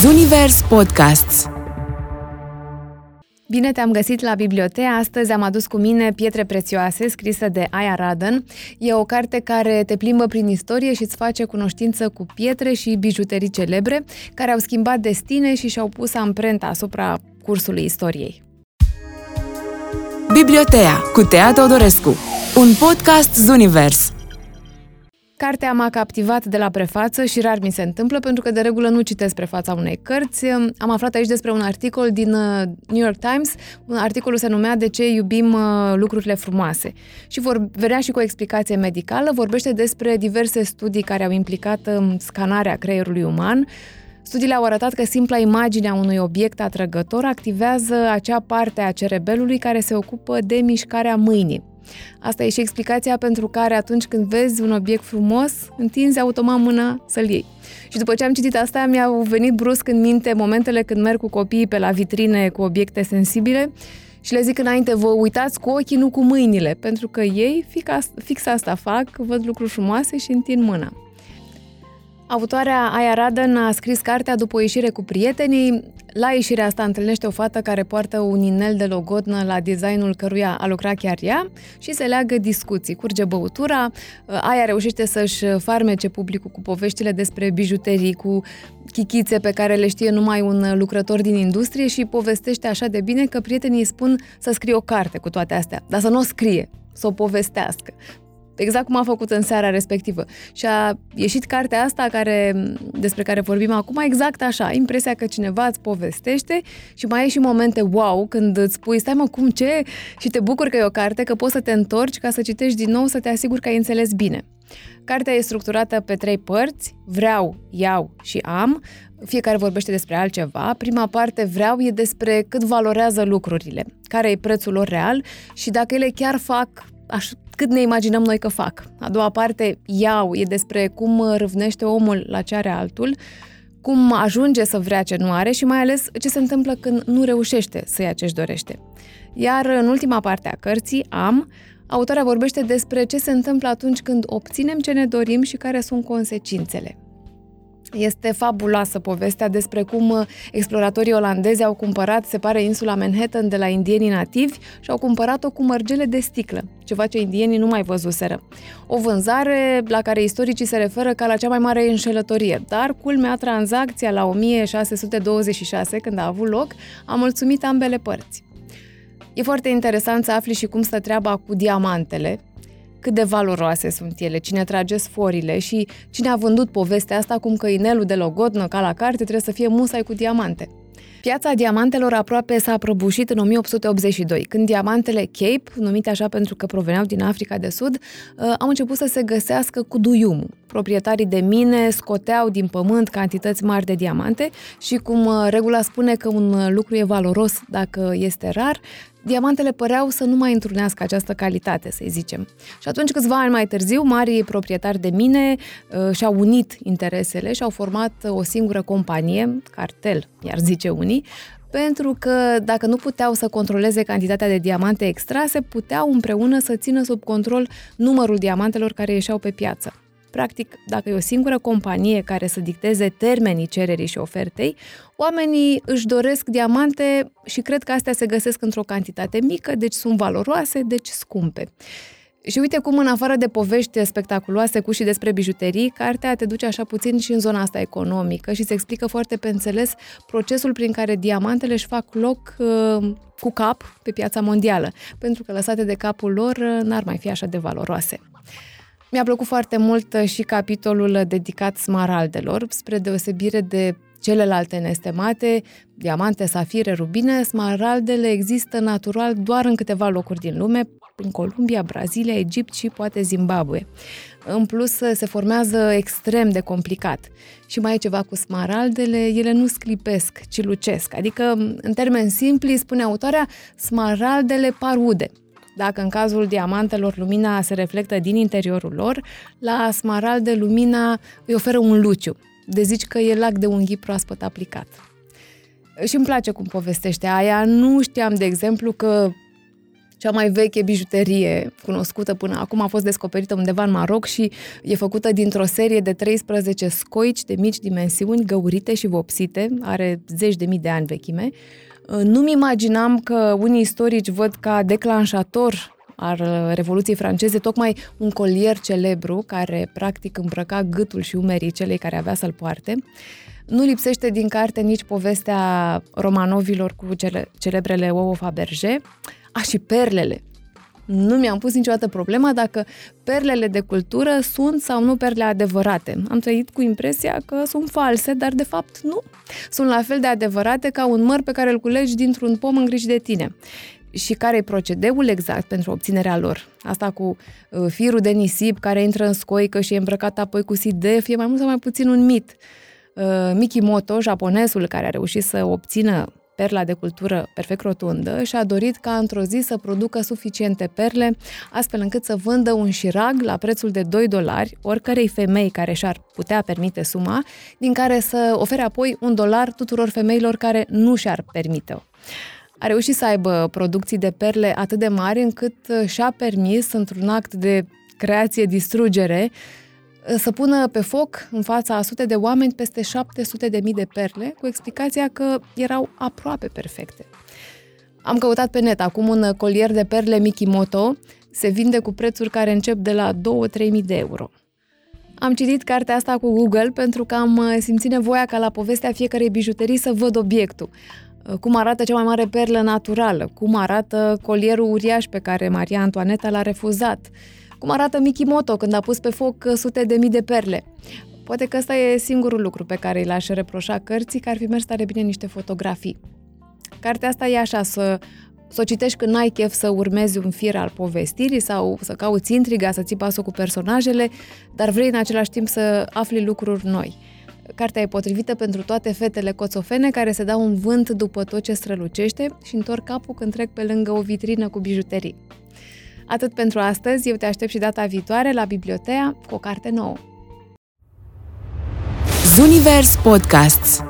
Zunivers Podcasts Bine te-am găsit la bibliotea. Astăzi am adus cu mine Pietre prețioase, scrisă de Aya Raden. E o carte care te plimbă prin istorie și îți face cunoștință cu pietre și bijuterii celebre, care au schimbat destine și și-au pus amprenta asupra cursului istoriei. Bibliotea cu Tea Teodorescu, un podcast Zunivers. Cartea m-a captivat de la prefață și rar mi se întâmplă pentru că de regulă nu citesc prefața unei cărți. Am aflat aici despre un articol din uh, New York Times. Un articolul se numea De ce iubim uh, lucrurile frumoase. Și vor, venea și cu o explicație medicală. Vorbește despre diverse studii care au implicat um, scanarea creierului uman. Studiile au arătat că simpla imagine a unui obiect atrăgător activează acea parte a cerebelului care se ocupă de mișcarea mâinii. Asta e și explicația pentru care atunci când vezi un obiect frumos, întinzi automat mâna să-l iei. Și după ce am citit asta, mi-au venit brusc în minte momentele când merg cu copiii pe la vitrine cu obiecte sensibile și le zic înainte, vă uitați cu ochii, nu cu mâinile, pentru că ei fix asta fac, văd lucruri frumoase și întind mâna. Autoarea Aya Radan a scris cartea după o ieșire cu prietenii. La ieșirea asta întâlnește o fată care poartă un inel de logodnă la designul căruia a lucrat chiar ea și se leagă discuții. Curge băutura, Aia reușește să-și farmece publicul cu poveștile despre bijuterii, cu chichițe pe care le știe numai un lucrător din industrie și povestește așa de bine că prietenii îi spun să scrie o carte cu toate astea, dar să nu o scrie, să o povestească exact cum a făcut în seara respectivă. Și a ieșit cartea asta care, despre care vorbim acum exact așa, impresia că cineva îți povestește și mai ai și momente wow când îți spui, stai mă, cum, ce? Și te bucuri că e o carte, că poți să te întorci ca să citești din nou, să te asiguri că ai înțeles bine. Cartea e structurată pe trei părți, vreau, iau și am, fiecare vorbește despre altceva. Prima parte, vreau, e despre cât valorează lucrurile, care e prețul lor real și dacă ele chiar fac aș, cât ne imaginăm noi că fac. A doua parte, iau, e despre cum râvnește omul la ce are altul, cum ajunge să vrea ce nu are și mai ales ce se întâmplă când nu reușește să ia ce-și dorește. Iar în ultima parte a cărții, am, autoarea vorbește despre ce se întâmplă atunci când obținem ce ne dorim și care sunt consecințele. Este fabuloasă povestea despre cum uh, exploratorii olandezi au cumpărat, se pare, insula Manhattan de la indienii nativi și au cumpărat-o cu mărgele de sticlă, ceva ce indienii nu mai văzuseră. O vânzare la care istoricii se referă ca la cea mai mare înșelătorie, dar culmea tranzacția la 1626, când a avut loc, a mulțumit ambele părți. E foarte interesant să afli și cum stă treaba cu diamantele, cât de valoroase sunt ele, cine trage sforile și cine a vândut povestea asta cum că inelul de logodnă ca la carte trebuie să fie musai cu diamante. Piața diamantelor aproape s-a prăbușit în 1882, când diamantele Cape, numite așa pentru că proveneau din Africa de Sud, uh, au început să se găsească cu duiumul. Proprietarii de mine scoteau din pământ cantități mari de diamante și cum uh, regula spune că un lucru e valoros dacă este rar, diamantele păreau să nu mai întrunească această calitate, să zicem. Și atunci, câțiva ani mai târziu, marii proprietari de mine uh, și-au unit interesele și au format o singură companie, cartel, iar zice unii, pentru că dacă nu puteau să controleze cantitatea de diamante extrase, puteau împreună să țină sub control numărul diamantelor care ieșeau pe piață. Practic, dacă e o singură companie care să dicteze termenii cererii și ofertei, oamenii își doresc diamante și cred că astea se găsesc într-o cantitate mică, deci sunt valoroase, deci scumpe. Și uite cum, în afară de povești spectaculoase cu și despre bijuterii, cartea te duce așa puțin și în zona asta economică și se explică foarte pe înțeles procesul prin care diamantele își fac loc uh, cu cap pe piața mondială, pentru că lăsate de capul lor uh, n-ar mai fi așa de valoroase. Mi-a plăcut foarte mult uh, și capitolul dedicat smaraldelor, spre deosebire de celelalte nestemate, diamante, safire, rubine, smaraldele există natural doar în câteva locuri din lume, în Columbia, Brazilia, Egipt și poate Zimbabwe. În plus, se formează extrem de complicat. Și mai e ceva cu smaraldele, ele nu sclipesc, ci lucesc. Adică, în termeni simpli, spune autoarea, smaraldele par ude. Dacă în cazul diamantelor lumina se reflectă din interiorul lor, la smaralde lumina îi oferă un luciu. De zici că e lac de unghii proaspăt aplicat. Și îmi place cum povestește aia. Nu știam, de exemplu, că cea mai veche bijuterie cunoscută până acum a fost descoperită undeva în Maroc și e făcută dintr-o serie de 13 scoici de mici dimensiuni, găurite și vopsite, are zeci de mii de ani vechime. Nu-mi imaginam că unii istorici văd ca declanșator al Revoluției franceze, tocmai un colier celebru care practic îmbrăca gâtul și umerii celei care avea să-l poarte. Nu lipsește din carte nici povestea romanovilor cu cele, celebrele ouă Faberge, a și perlele. Nu mi-am pus niciodată problema dacă perlele de cultură sunt sau nu perle adevărate. Am trăit cu impresia că sunt false, dar de fapt nu. Sunt la fel de adevărate ca un măr pe care îl culegi dintr-un pom în griji de tine și care e procedeul exact pentru obținerea lor. Asta cu uh, firul de nisip care intră în scoică și e îmbrăcat apoi cu sidef, e mai mult sau mai puțin un mit. Uh, Mikimoto, japonezul care a reușit să obțină perla de cultură perfect rotundă și a dorit ca într-o zi să producă suficiente perle, astfel încât să vândă un șirag la prețul de 2 dolari oricărei femei care și-ar putea permite suma, din care să ofere apoi un dolar tuturor femeilor care nu și-ar permite-o. A reușit să aibă producții de perle atât de mari încât uh, și-a permis, într-un act de creație-distrugere, uh, să pună pe foc în fața a sute de oameni peste 700 de mii de perle, cu explicația că erau aproape perfecte. Am căutat pe net acum un colier de perle Mikimoto, se vinde cu prețuri care încep de la 2-3 mii de euro. Am citit cartea asta cu Google pentru că am uh, simțit nevoia ca la povestea fiecarei bijuterii să văd obiectul. Uh, cum arată cea mai mare perlă naturală, cum arată colierul uriaș pe care Maria Antoaneta l-a refuzat, cum arată Mikimoto când a pus pe foc uh, sute de mii de perle. Poate că ăsta e singurul lucru pe care l-aș reproșa cărții, că ar fi mers tare bine niște fotografii. Cartea asta e așa, să, să o citești când n-ai chef să urmezi un fir al povestirii sau să cauți intriga, să ții pasul cu personajele, dar vrei în același timp să afli lucruri noi. Cartea e potrivită pentru toate fetele coțofene care se dau un vânt după tot ce strălucește și întorc capul când trec pe lângă o vitrină cu bijuterii. Atât pentru astăzi, eu te aștept și data viitoare la Bibliotea cu o carte nouă. Zunivers Podcasts